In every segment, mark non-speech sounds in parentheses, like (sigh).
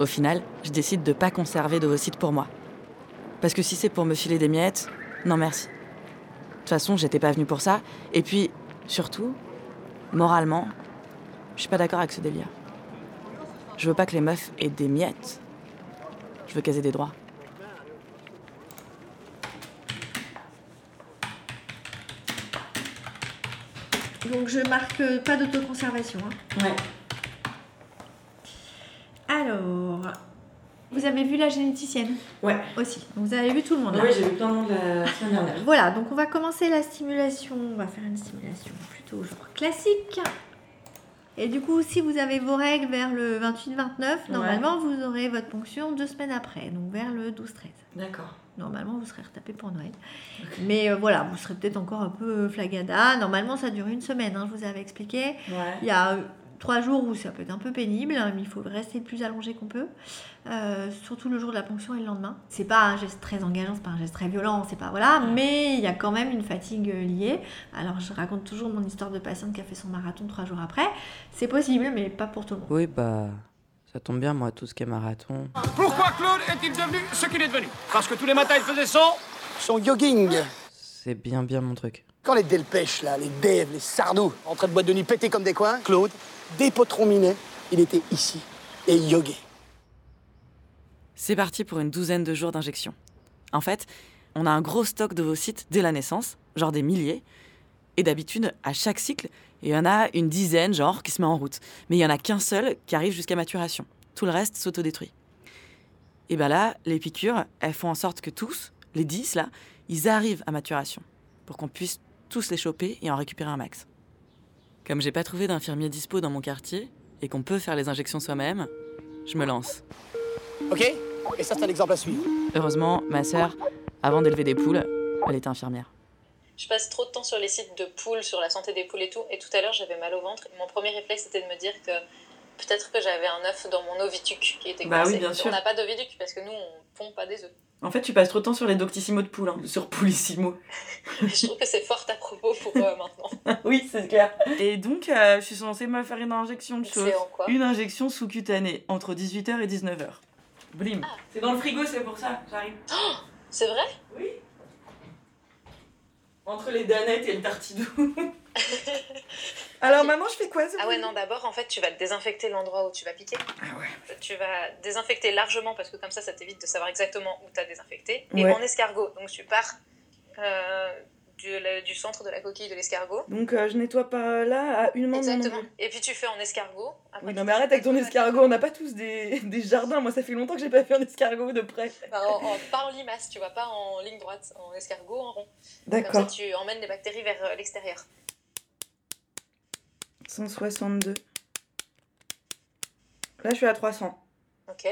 Au final, je décide de pas conserver d'ovocytes pour moi. Parce que si c'est pour me filer des miettes, non merci. De toute façon, j'étais pas venue pour ça. Et puis, surtout, moralement, je suis pas d'accord avec ce délire. Je veux pas que les meufs aient des miettes. Je veux qu'elles aient des droits. Donc je marque pas d'autoconservation. Hein. Ouais. Alors, vous avez vu la généticienne Ouais. aussi. Donc vous avez vu tout le monde. hein. j'ai vu plein de monde la semaine dernière. (laughs) Voilà, donc on va commencer la stimulation. On va faire une stimulation plutôt genre classique. Et du coup, si vous avez vos règles vers le 28-29, normalement vous aurez votre ponction deux semaines après, donc vers le 12-13. D'accord. Normalement, vous serez retapé pour Noël. Mais euh, voilà, vous serez peut-être encore un peu flagada. Normalement, ça dure une semaine, hein, je vous avais expliqué. Ouais. Il y a trois jours où ça peut être un peu pénible, hein, mais il faut rester le plus allongé qu'on peut. Euh, surtout le jour de la ponction et le lendemain. C'est pas un geste très engageant, c'est pas un geste très violent, c'est pas voilà, mais il y a quand même une fatigue euh, liée. Alors je raconte toujours mon histoire de patiente qui a fait son marathon trois jours après. C'est possible, mais pas pour tout le monde. Oui, bah, ça tombe bien, moi, tout ce qui est marathon. Pourquoi Claude est-il devenu ce qu'il est devenu? Parce que tous les matins il faisait son. Son jogging. C'est bien, bien mon truc. Quand les delpêches, là, les Dave, les Sardou, en train de boîte de nuit péter comme des coins, Claude, des potrons minés, il était ici et yogué. C'est parti pour une douzaine de jours d'injection. En fait, on a un gros stock d'ovocytes dès la naissance, genre des milliers. Et d'habitude, à chaque cycle, il y en a une dizaine, genre, qui se met en route. Mais il y en a qu'un seul qui arrive jusqu'à maturation. Tout le reste s'autodétruit. Et ben là, les piqûres, elles font en sorte que tous, les 10 là, ils arrivent à maturation. Pour qu'on puisse tous les choper et en récupérer un max. Comme j'ai pas trouvé d'infirmier dispo dans mon quartier, et qu'on peut faire les injections soi-même, je me lance. Ok Et ça, c'est un exemple à suivre. Heureusement, ma sœur, avant d'élever des poules, elle était infirmière. Je passe trop de temps sur les sites de poules, sur la santé des poules et tout. Et tout à l'heure, j'avais mal au ventre. Et mon premier réflexe, c'était de me dire que peut-être que j'avais un œuf dans mon oviduc qui était Bah coincé. oui, bien sûr. On n'a pas d'oviduc parce que nous, on pond pas des œufs. En fait, tu passes trop de temps sur les doctissimo de poules, hein, sur Poulissimo. (laughs) Je trouve que c'est fort à propos pour euh, maintenant. (laughs) oui, c'est clair. Et donc, euh, je suis censée me faire une injection de chose. C'est en quoi Une injection sous-cutanée, entre 18h et 19h. Blim. C'est dans le frigo, c'est pour ça, j'arrive. (gasps) C'est vrai? Oui. Entre les danettes et le tartidou. (laughs) (laughs) Alors, maman, je fais quoi Ah ouais, non, d'abord, en fait, tu vas désinfecter l'endroit où tu vas piquer. Ah ouais. Tu vas désinfecter largement parce que comme ça, ça t'évite de savoir exactement où t'as désinfecté. Et Ouais. en escargot, donc tu pars euh, du, centre de la coquille de l'escargot. Donc, euh, je nettoie par là à une main Exactement. Et puis tu fais en escargot. Après, Oui, tu non, mais arrête avec ton escargot, on n'a pas tous des, des jardins. Moi, ça fait longtemps que j'ai pas fait un escargot de près. Enfin, en, en- pas en limace, tu vois, pas en ligne droite, en escargot, en rond. Comme ça, D'accord. tu emmènes les bactéries vers euh, l'extérieur. 162. Là, je suis à 300. Ok,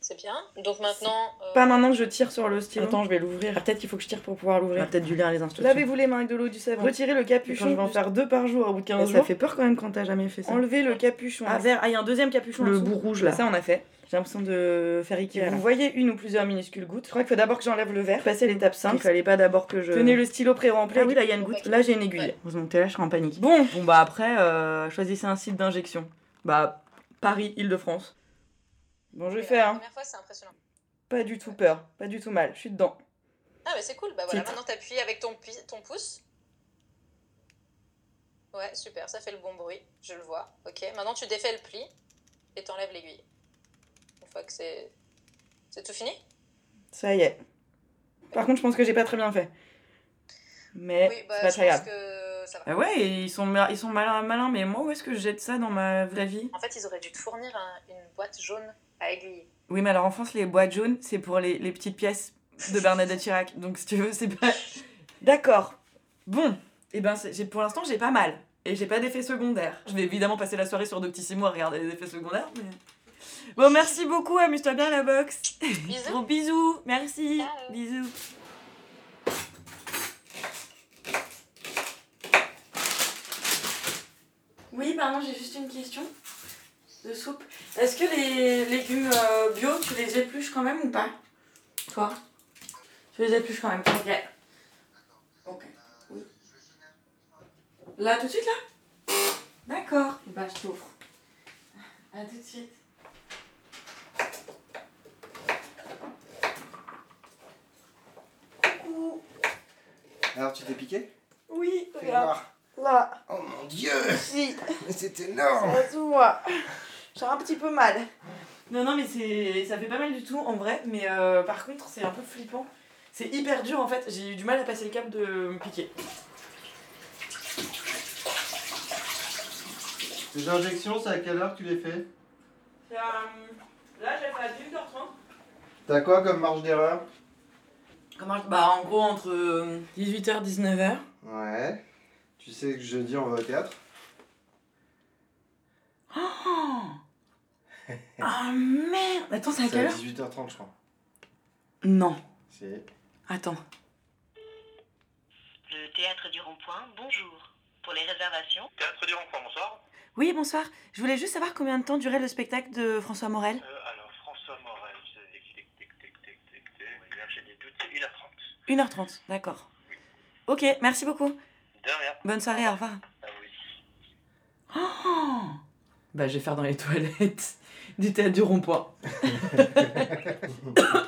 c'est bien. Donc maintenant. euh, Pas maintenant que je tire sur le stylo. Attends, je vais l'ouvrir. Ah, Peut-être qu'il faut que je tire pour pouvoir l'ouvrir. peut-être dû lire les instructions. Lavez-vous les mains avec de l'eau du savon. Retirez le capuchon. je vais en faire deux par jour au bout de 15 Et jours. ça fait peur quand même quand t'as jamais fait ça. Enlevez le capuchon. Ah, vert. Ah, il y a un deuxième capuchon. Le bout rouge là. Ça, on a fait. J'ai l'impression de faire Ikea. Vous voyez une ou plusieurs minuscules gouttes. Je crois qu'il faut d'abord que j'enlève le verre. Passer l'étape 5. Il fallait pas d'abord que je. Tenez le stylo pré-rempli. Ah oui, là, il y a une goutte. Là, j'ai une aiguille. Ouais. Heureusement que t'es là, je serai en panique. Bon, bon bah après, euh, choisissez un site d'injection. Bah, Paris, Île-de-France. Bon, je vais la faire, hein. première fois, c'est impressionnant. Pas du tout peur, pas du tout mal. Je suis dedans. Ah, mais c'est cool. Bah voilà, Titre. maintenant t'appuies avec ton, pi- ton pouce. Ouais, super, ça fait le bon bruit. Je le vois. Ok, maintenant tu défais le pli et t'enlèves l'aiguille. Fois que c'est. C'est tout fini? Ça y est. Par contre, je pense que j'ai pas très bien fait. Mais Oui, bah c'est pas je très pense grave. que ça va. Ah ouais, ils sont, ils sont malins, malins, mais moi, où est-ce que je jette ça dans ma vraie vie? En fait, ils auraient dû te fournir un- une boîte jaune à aiguiller. Oui, mais alors en France, les boîtes jaunes, c'est pour les, les petites pièces de Bernadette Chirac. Donc, si tu veux, c'est pas. (laughs) D'accord. Bon, et ben, c'est- j'ai- pour l'instant, j'ai pas mal. Et j'ai pas d'effet secondaire. Je vais évidemment passer la soirée sur Doctissimo à regarder les effets secondaires, mais. Bon, merci beaucoup, amuse-toi bien la boxe. Bisous. Gros bisous, merci. Ciao. Bisous. Oui, pardon, j'ai juste une question de soupe. Est-ce que les légumes euh, bio, tu les épluches quand même ou pas? Toi? Tu les épluches quand même Ok. Ok. Oui. Là, tout de suite, là? D'accord. Bah, je t'offre. À tout de suite. Alors, tu t'es piqué Oui, Fais voir. Là, Oh mon dieu si, Mais c'est énorme ça se voit. J'ai un petit peu mal. Non, non, mais c'est, ça fait pas mal du tout en vrai, mais euh, par contre, c'est un peu flippant. C'est hyper dur en fait, j'ai eu du mal à passer le cap de me piquer. Les injections, c'est à quelle heure que tu les fais euh, là, j'ai fait à 18h30. T'as quoi comme marge d'erreur? Comment Bah, en gros, entre 18h et 19h. Ouais. Tu sais que jeudi, on va au théâtre Ah merde Attends, c'est à C'est quelle à heure 18h30, je crois. Non. Si. Attends. Le théâtre du rond-point, bonjour. Pour les réservations, Théâtre du Rond-Point, bonsoir. Oui, bonsoir. Je voulais juste savoir combien de temps durait le spectacle de François Morel? Euh, alors, François Morel, c'est- tic, tic, tic, tic, tic, tic. Là, j'ai des doutes, c'est 1h30. 1h30, d'accord. Ok, merci beaucoup. De rien. Bonne soirée, au revoir. Ah oui. Oh bah, je vais faire dans les toilettes (laughs) du théâtre du rond-point. (laughs)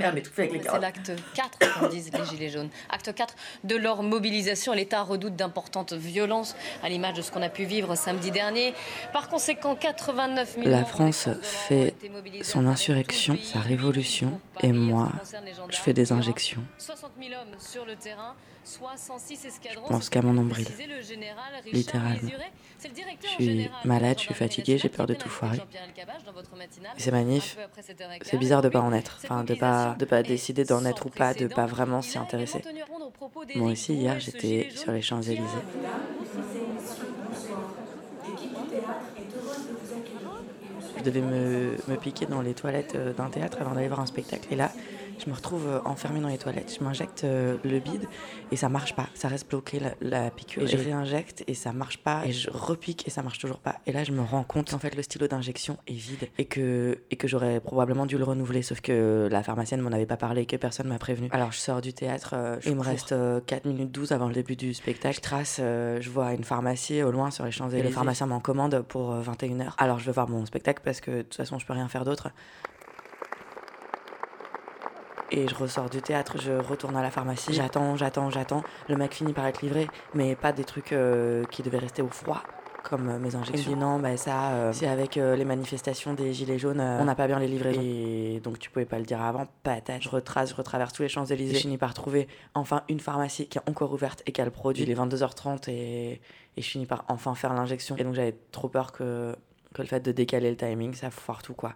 Merde, mais tout fait avec les C'est l'acte 4, comme disent les Gilets jaunes. Acte 4 de leur mobilisation. L'État redoute d'importantes violences, à l'image de ce qu'on a pu vivre samedi dernier. Par conséquent, 89 000 La France fait son insurrection, sa révolution, et moi, je fais des injections. 60 000 hommes sur le terrain, soit 106 escadrons. Je pense qu'à mon nombril. Littéralement. Je suis malade, je suis fatiguée, j'ai peur de tout foirer. Et c'est manif. Un peu après 7h15. C'est bizarre de pas en être, enfin de pas, de pas décider d'en être ou pas, de pas précédent. vraiment s'y intéresser. Moi aussi, hier, j'étais sur les Champs-Élysées. Je devais me, me piquer dans les toilettes euh, d'un théâtre avant d'aller voir un spectacle. Et là, je me retrouve euh, enfermée dans les toilettes. Je m'injecte euh, le bide et ça marche pas. Ça reste bloqué la, la piqûre. Et je réinjecte et ça marche pas. Et je repique et ça marche toujours pas. Et là, je me rends compte qu'en fait, le stylo d'injection est vide et que, et que j'aurais probablement dû le renouveler. Sauf que la pharmacienne m'en avait pas parlé et que personne m'a prévenu. Alors, je sors du théâtre. euh, il me reste euh, 4 minutes 12 avant le début du spectacle. Je trace, je vois une pharmacie au loin sur les Champs-Élysées. Le pharmacien m'en commande pour 21h. Alors, je veux voir mon spectacle parce que de toute façon, je peux rien faire d'autre. Et je ressors du théâtre, je retourne à la pharmacie. J'attends, j'attends, j'attends. Le mec finit par être livré, mais pas des trucs euh, qui devaient rester au froid. Comme euh, mes injections. Dit non, bah ça, euh, c'est avec euh, les manifestations des Gilets jaunes, euh, on n'a pas bien les livraisons. Et donc tu pouvais pas le dire avant, patate. Je retrace, je retraverse tous les Champs-Élysées. Je finis par trouver enfin une pharmacie qui est encore ouverte et qui a le produit. Il est 22h30 et, et je finis par enfin faire l'injection. Et donc j'avais trop peur que, que le fait de décaler le timing, ça foire tout quoi.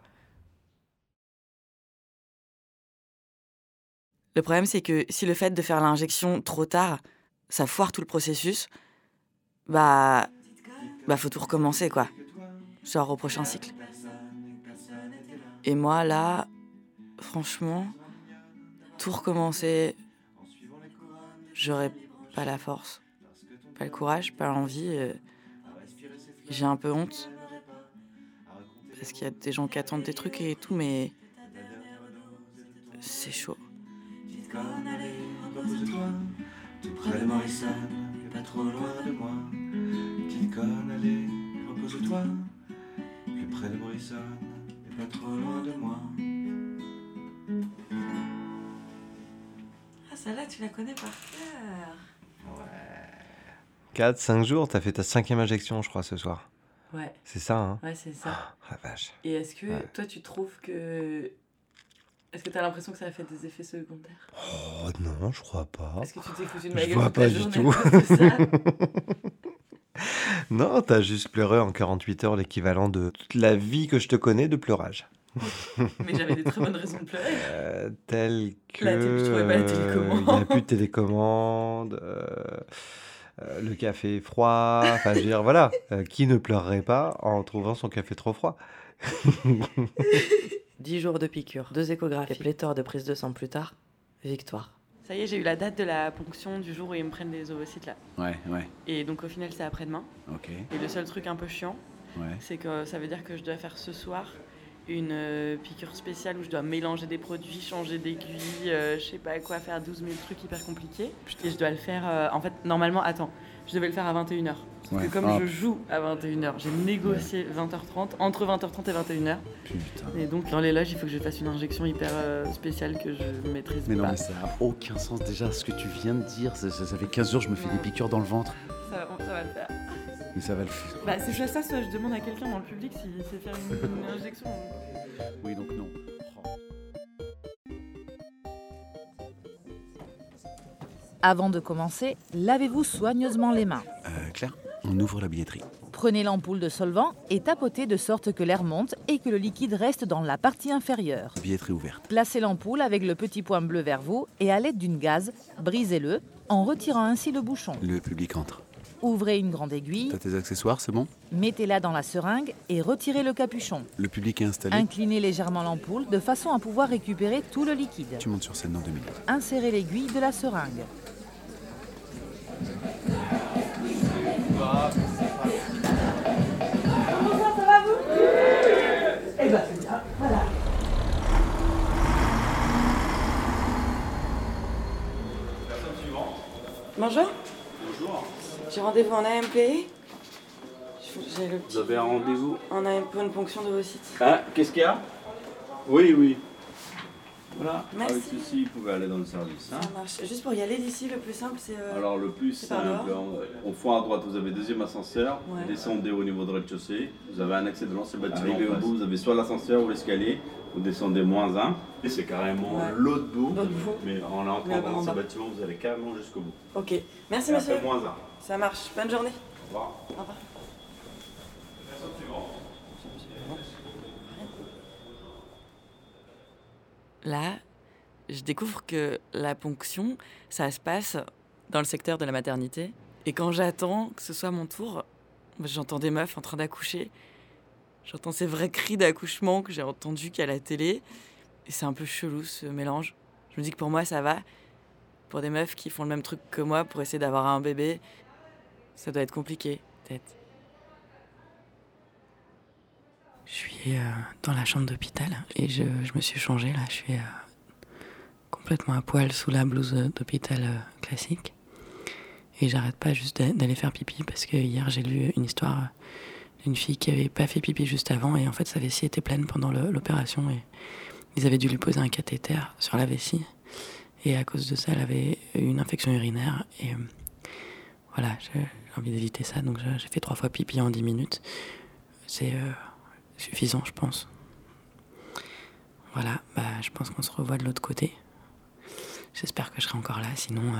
Le problème, c'est que si le fait de faire l'injection trop tard, ça foire tout le processus, bah. Bah, faut tout recommencer, quoi. Genre au prochain cycle. Et moi, là, franchement, tout recommencer, j'aurais pas la force, pas le courage, pas l'envie. euh, J'ai un peu honte. Parce qu'il y a des gens qui attendent des trucs et tout, mais. C'est chaud. Repose-toi, tout près de Morrison, et pas trop loin de moi. Petite conne, allez, repose-toi, plus près de Morrison, et pas trop loin de moi. Ah, celle-là, tu la connais par cœur. 4, 5 jours, t'as fait ta cinquième injection, je crois, ce soir. Ouais. C'est ça, hein? Ouais, c'est ça. Ah, la vache. Et est-ce que Ouais. toi, tu trouves que. Est-ce que t'as l'impression que ça a fait des effets secondaires? Oh non, je crois pas. Est-ce que tu t'es foutu de ma Je toute pas du tout. (laughs) non, t'as juste pleuré en 48 heures l'équivalent de toute la vie que je te connais de pleurage. Mais j'avais des très bonnes raisons de pleurer. (laughs) Euh, que. Je trouvais pas la télécommande. (laughs) Il n'y a plus de télécommande. euh, euh, le café est froid. Enfin, je veux dire, voilà. Euh, qui ne pleurerait pas en trouvant son café trop froid? 10 jours de piqûre, deux échographies, et pléthore de prises de sang plus tard, victoire. Ça y est, j'ai eu la date de la ponction du jour où ils me prennent les ovocytes là. Ouais, ouais, Et donc au final, c'est après-demain. ok. Et le seul truc un peu chiant, Ouais. c'est que ça veut dire que je dois faire ce soir une euh, piqûre spéciale où je dois mélanger des produits, changer d'aiguille, euh, je sais pas quoi, faire 12 000 trucs hyper compliqués. Et je dois le faire. euh, en fait, normalement, attends, je devais le faire à 21h. Sauf Ouais. que comme Ah. je joue à 21h, j'ai négocié 20h30, entre 20h30 et 21h. Putain. Et donc dans les loges, il faut que je fasse une injection hyper euh, spéciale que je maîtrise Mais non, pas. mais ça a aucun sens. Déjà, ce que tu viens de dire, ça, ça- ça fait 15 jours, je me fais des piqûres dans le ventre. Ça, va- ça va le faire. Mais ça va le faire. Bah, c'est soit ça, soit je demande à quelqu'un dans le public s'il sait faire une, une injection. Oui, donc non. Avant de commencer, lavez-vous soigneusement les mains. Euh, Claire, on ouvre la billetterie. Prenez l'ampoule de solvant et tapotez de sorte que l'air monte et que le liquide reste dans la partie inférieure. Billetterie ouverte. Placez l'ampoule avec le petit point bleu vers vous et à l'aide d'une gaze, brisez-le en retirant ainsi le bouchon. Le public entre. Ouvrez une grande aiguille, T'as tes accessoires, c'est bon? Mettez-la dans la seringue et retirez le capuchon. Le public est installé. Inclinez légèrement l'ampoule de façon à pouvoir récupérer tout le liquide. Tu montes sur scène dans deux minutes. Insérez l'aiguille de la seringue. Bonjour, Bonjour. j'ai rendez-vous en AMP. J'ai le Vous avez un rendez-vous en AMP pour une ponction de vos sites. Ah, qu'est-ce qu'il y a? Oui, oui. Voilà. Merci. Avec ceci, vous pouvez aller dans le service. hein. Ça marche. Juste pour y aller d'ici, le plus simple, c'est. euh, Alors le plus simple, au fond à droite, vous avez deuxième ascenseur. Ouais. Vous descendez au niveau de rez-de-chaussée. Vous avez un accès de l'ancien bâtiment. Au bout, vous avez soit l'ascenseur ou l'escalier. Vous descendez moins un. Et c'est carrément Ouais. l'autre bout. Mais en entrant en dans l'ancien bâtiment, vous allez carrément jusqu'au bout. Ok. Merci, Et monsieur. après, moins un. Ça marche. Bonne journée. Au revoir. Au revoir. Là, je découvre que la ponction, ça se passe dans le secteur de la maternité. Et quand j'attends que ce soit mon tour, j'entends des meufs en train d'accoucher. J'entends ces vrais cris d'accouchement que j'ai entendus qu'à la télé. C'est un peu chelou ce mélange. Je me dis que pour moi, ça va. Pour des meufs qui font le même truc que moi pour essayer d'avoir un bébé, ça doit être compliqué, peut-être. Je suis euh, dans la chambre d'hôpital et je, je me suis changée là. Je suis euh, complètement à poil sous la blouse d'hôpital euh, classique. Et j'arrête pas juste d'a- d'aller faire pipi parce que hier j'ai lu une histoire d'une fille qui avait pas fait pipi juste avant et en fait sa vessie était pleine pendant l'opération ils avaient dû lui poser un cathéter sur la vessie. Et à cause de ça, elle avait eu une infection urinaire et euh, voilà, j'ai envie d'éviter ça donc j'ai fait trois fois pipi en 10 minutes. C'est euh, suffisant, je pense. Voilà, bah, je pense qu'on se revoit de l'autre côté. J'espère que je serai encore là, sinon. euh,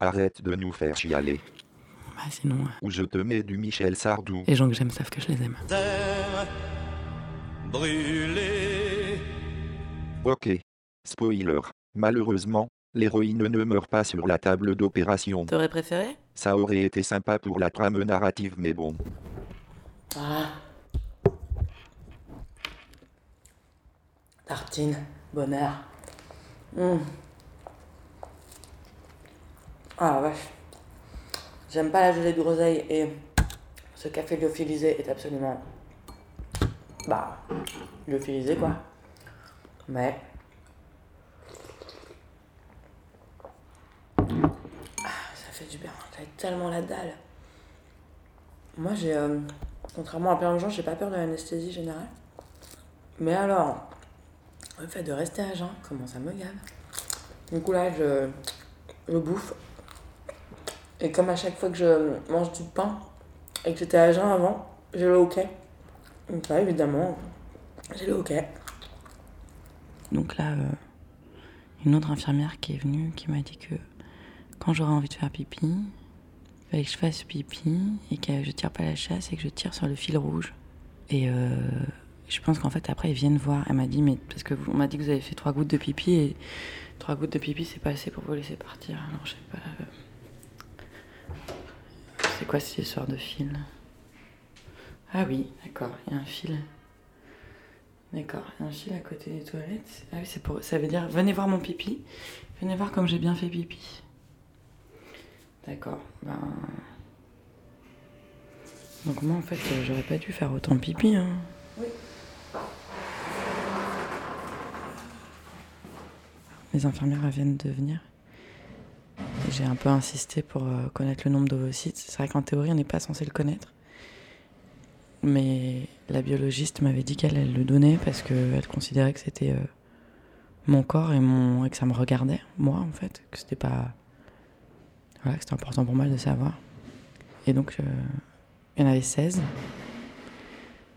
Arrête de nous faire chialer. bah, sinon euh, Ou je te mets du Michel Sardou. les gens que j'aime savent que je les aime. Terre brûlée. Ok. Spoiler. Malheureusement, l'héroïne ne meurt pas sur la table d'opération. T'aurais préféré? Ça aurait été sympa pour la trame narrative, mais bon. Ah. Tartine, bonheur. Mmh. Ah la vache. J'aime pas la gelée de groseille et ce café lyophilisé est absolument. Bah. lyophilisé quoi. Mais. Ah, ça fait du bien. J'avais tellement la dalle. Moi j'ai. euh, contrairement à plein de gens, j'ai pas peur de l'anesthésie générale. Mais alors, le fait de rester à jeun, comment ça me gave? Du coup là, je, je bouffe. Et comme à chaque fois que je mange du pain et que j'étais à jeun avant, j'ai le hoquet. Donc là, évidemment, j'ai le hoquet. Donc là, euh, une autre infirmière qui est venue, qui m'a dit que quand j'aurais envie de faire pipi, il fallait que je fasse pipi et que je tire pas la chasse et que je tire sur le fil rouge. Et euh, je pense qu'en fait, après, ils viennent voir. Elle m'a dit, mais parce que on m'a dit que vous avez fait trois gouttes de pipi et trois gouttes de pipi, c'est pas assez pour vous laisser partir. Alors, je sais pas. euh, C'est quoi cette histoire de fil? Ah oui, d'accord, il y a un fil. D'accord, un fil à côté des toilettes. Ah oui, c'est pour. Ça veut dire, venez voir mon pipi. Venez voir comme j'ai bien fait pipi. D'accord, ben. Donc moi en fait euh, j'aurais pas dû faire autant pipi. Hein. Oui. Les infirmières viennent de venir. J'ai un peu insisté pour euh, connaître le nombre d'ovocytes. C'est vrai qu'en théorie, on n'est pas censé le connaître. Mais la biologiste m'avait dit qu'elle elle le donnait parce qu'elle considérait que c'était euh, mon corps et, mon, que ça me regardait, moi en fait. Que c'était pas. Voilà, que c'était important pour moi de savoir. Et donc, euh, il y en avait 16.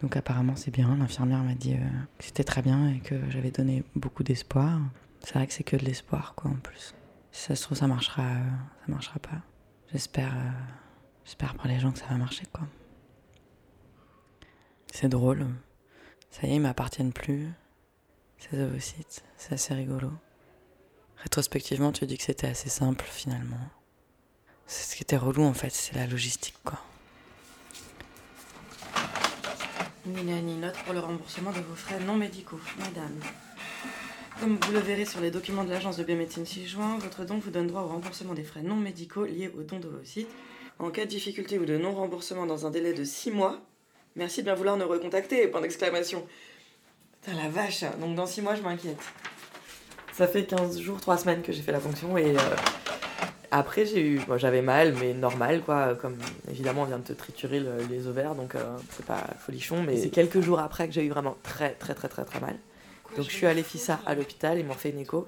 Donc apparemment c'est bien. L'infirmière m'a dit euh, que c'était très bien et que j'avais donné beaucoup d'espoir. C'est vrai que c'est que de l'espoir, quoi, en plus. Si ça se trouve, ça marchera, euh, ça marchera pas. J'espère, j'espère pour les gens que ça va marcher, quoi. C'est drôle. Ça y est, ils m'appartiennent plus. Ces ovocytes, c'est assez rigolo. Rétrospectivement, tu dis que c'était assez simple, finalement. C'est ce qui était relou, en fait, c'est la logistique, quoi. Ni note pour le remboursement de vos frais non médicaux, madame. Comme vous le verrez sur les documents de l'agence de biomédecine 6 juin, votre don vous donne droit au remboursement des frais non médicaux liés au don d'ovocytes. En cas de difficulté ou de non-remboursement dans un délai de 6 mois, merci de bien vouloir nous recontacter, point d'exclamation. Putain la vache, donc dans 6 mois je m'inquiète. Ça fait 15 jours, 3 semaines que j'ai fait la fonction et euh, après j'ai eu, bon, j'avais mal mais normal quoi, comme évidemment on vient de te triturer le- les ovaires donc euh, c'est pas folichon mais c'est quelques jours après que j'ai eu vraiment très très très très très mal. Donc je suis allée FISA à l'hôpital, ils m'ont fait une écho.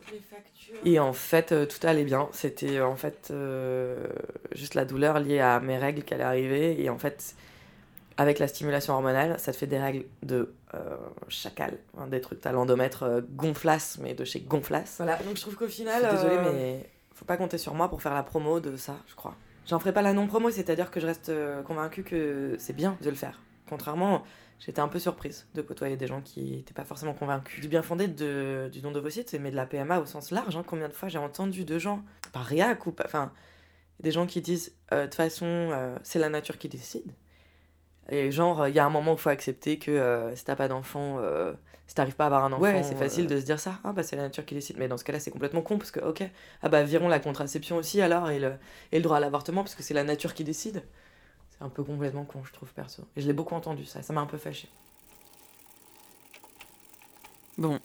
Et en fait, euh, tout allait bien. C'était en fait euh, juste la douleur liée à mes règles qui allaient arriver. Et en fait, avec la stimulation hormonale, ça te fait des règles de euh, chacal. Hein, des trucs, t'as l'endomètre euh, gonflasse, mais de chez gonflasse. Voilà, donc je trouve qu'au final. Je suis désolée, euh, mais faut pas compter sur moi pour faire la promo de ça, je crois. J'en ferai pas la non-promo, c'est-à-dire que je reste euh, convaincue que c'est bien de le faire. Contrairement, j'étais un peu surprise de côtoyer des gens qui n'étaient pas forcément convaincus. Du bien fondé de, du don d'ovocytes, mais de la PMA au sens large. hein. Combien de fois j'ai entendu de gens, par réac ou pas, enfin, des gens qui disent euh, de toute façon, c'est la nature qui décide. Et genre, il y a un moment où il faut accepter que euh, si t'as pas d'enfant, euh, si t'arrives pas à avoir un enfant, Ouais, c'est euh, facile de se dire ça. Ah bah c'est la nature qui décide. Mais dans ce cas-là, c'est complètement con parce que, ok, ah bah virons la contraception aussi alors et le, et le droit à l'avortement parce que c'est la nature qui décide. C'est un peu complètement con, je trouve, perso. Et je l'ai beaucoup entendu ça, ça m'a un peu fâché. Bon,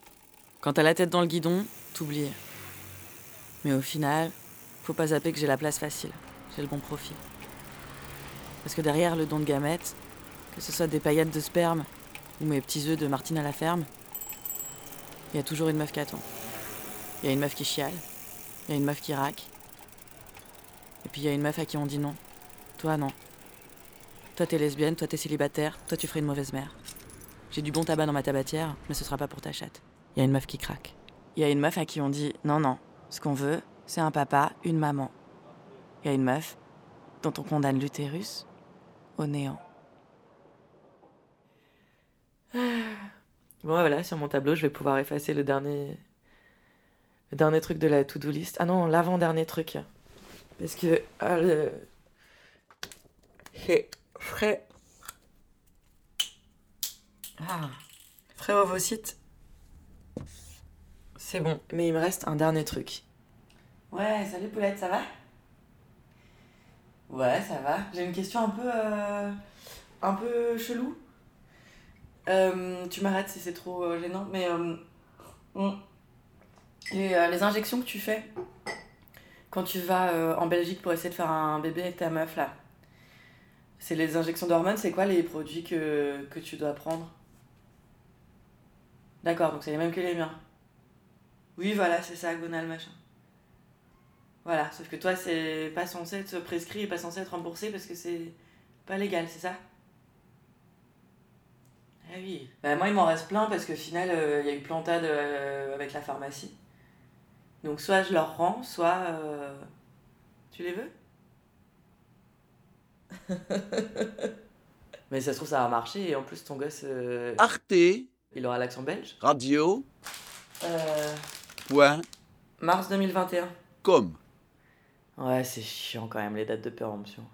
quand t'as la tête dans le guidon, t'oublies. Mais au final, faut pas zapper que j'ai la place facile. J'ai le bon profil. Parce que derrière le don de gamètes, que ce soit des paillettes de sperme ou mes petits œufs de Martine à la ferme, il y a toujours une meuf qui attend. Il y a une meuf qui chiale, il y a une meuf qui raque. Et puis il y a une meuf à qui on dit non. Toi, non. Toi, t'es lesbienne, toi, t'es célibataire, toi, tu ferais une mauvaise mère. J'ai du bon tabac dans ma tabatière, mais ce sera pas pour ta chatte. Il y a une meuf qui craque. Il y a une meuf à qui on dit non, non, ce qu'on veut, c'est un papa, une maman. Il y a une meuf dont on condamne l'utérus au néant. (sighs) Bon, voilà, sur mon tableau, je vais pouvoir effacer le dernier. Dernier truc de la to-do list. Ah non, l'avant-dernier truc. Parce que. Ah, le. C'est frais. Ah. C'est bon. Mais il me reste un dernier truc. Ouais, salut Paulette, ça va? Ouais, ça va. J'ai une question un peu. euh, un peu chelou. Euh, tu m'arrêtes si c'est trop euh, gênant, mais. euh, les, injections que tu fais quand tu vas en Belgique pour essayer de faire un bébé avec ta meuf là, c'est les injections d'hormones, c'est quoi les produits que, que tu dois prendre? D'accord, donc c'est les mêmes que les miens. Oui, voilà, c'est ça, gonal machin. Voilà, sauf que toi, c'est pas censé être prescrit et pas censé être remboursé parce que c'est pas légal, c'est ça? Ah oui. Bah, moi, il m'en reste plein parce qu'au final, euh, il y a eu plantade euh, avec la pharmacie. Donc, soit je leur rends, soit. euh, Tu les veux? (laughs) Mais ça se trouve, ça va marcher et en plus, ton gosse. euh, Arte, Il aura l'accent belge radio, Euh. point, Mars 2021. com. Ouais, c'est chiant quand même les dates de péremption.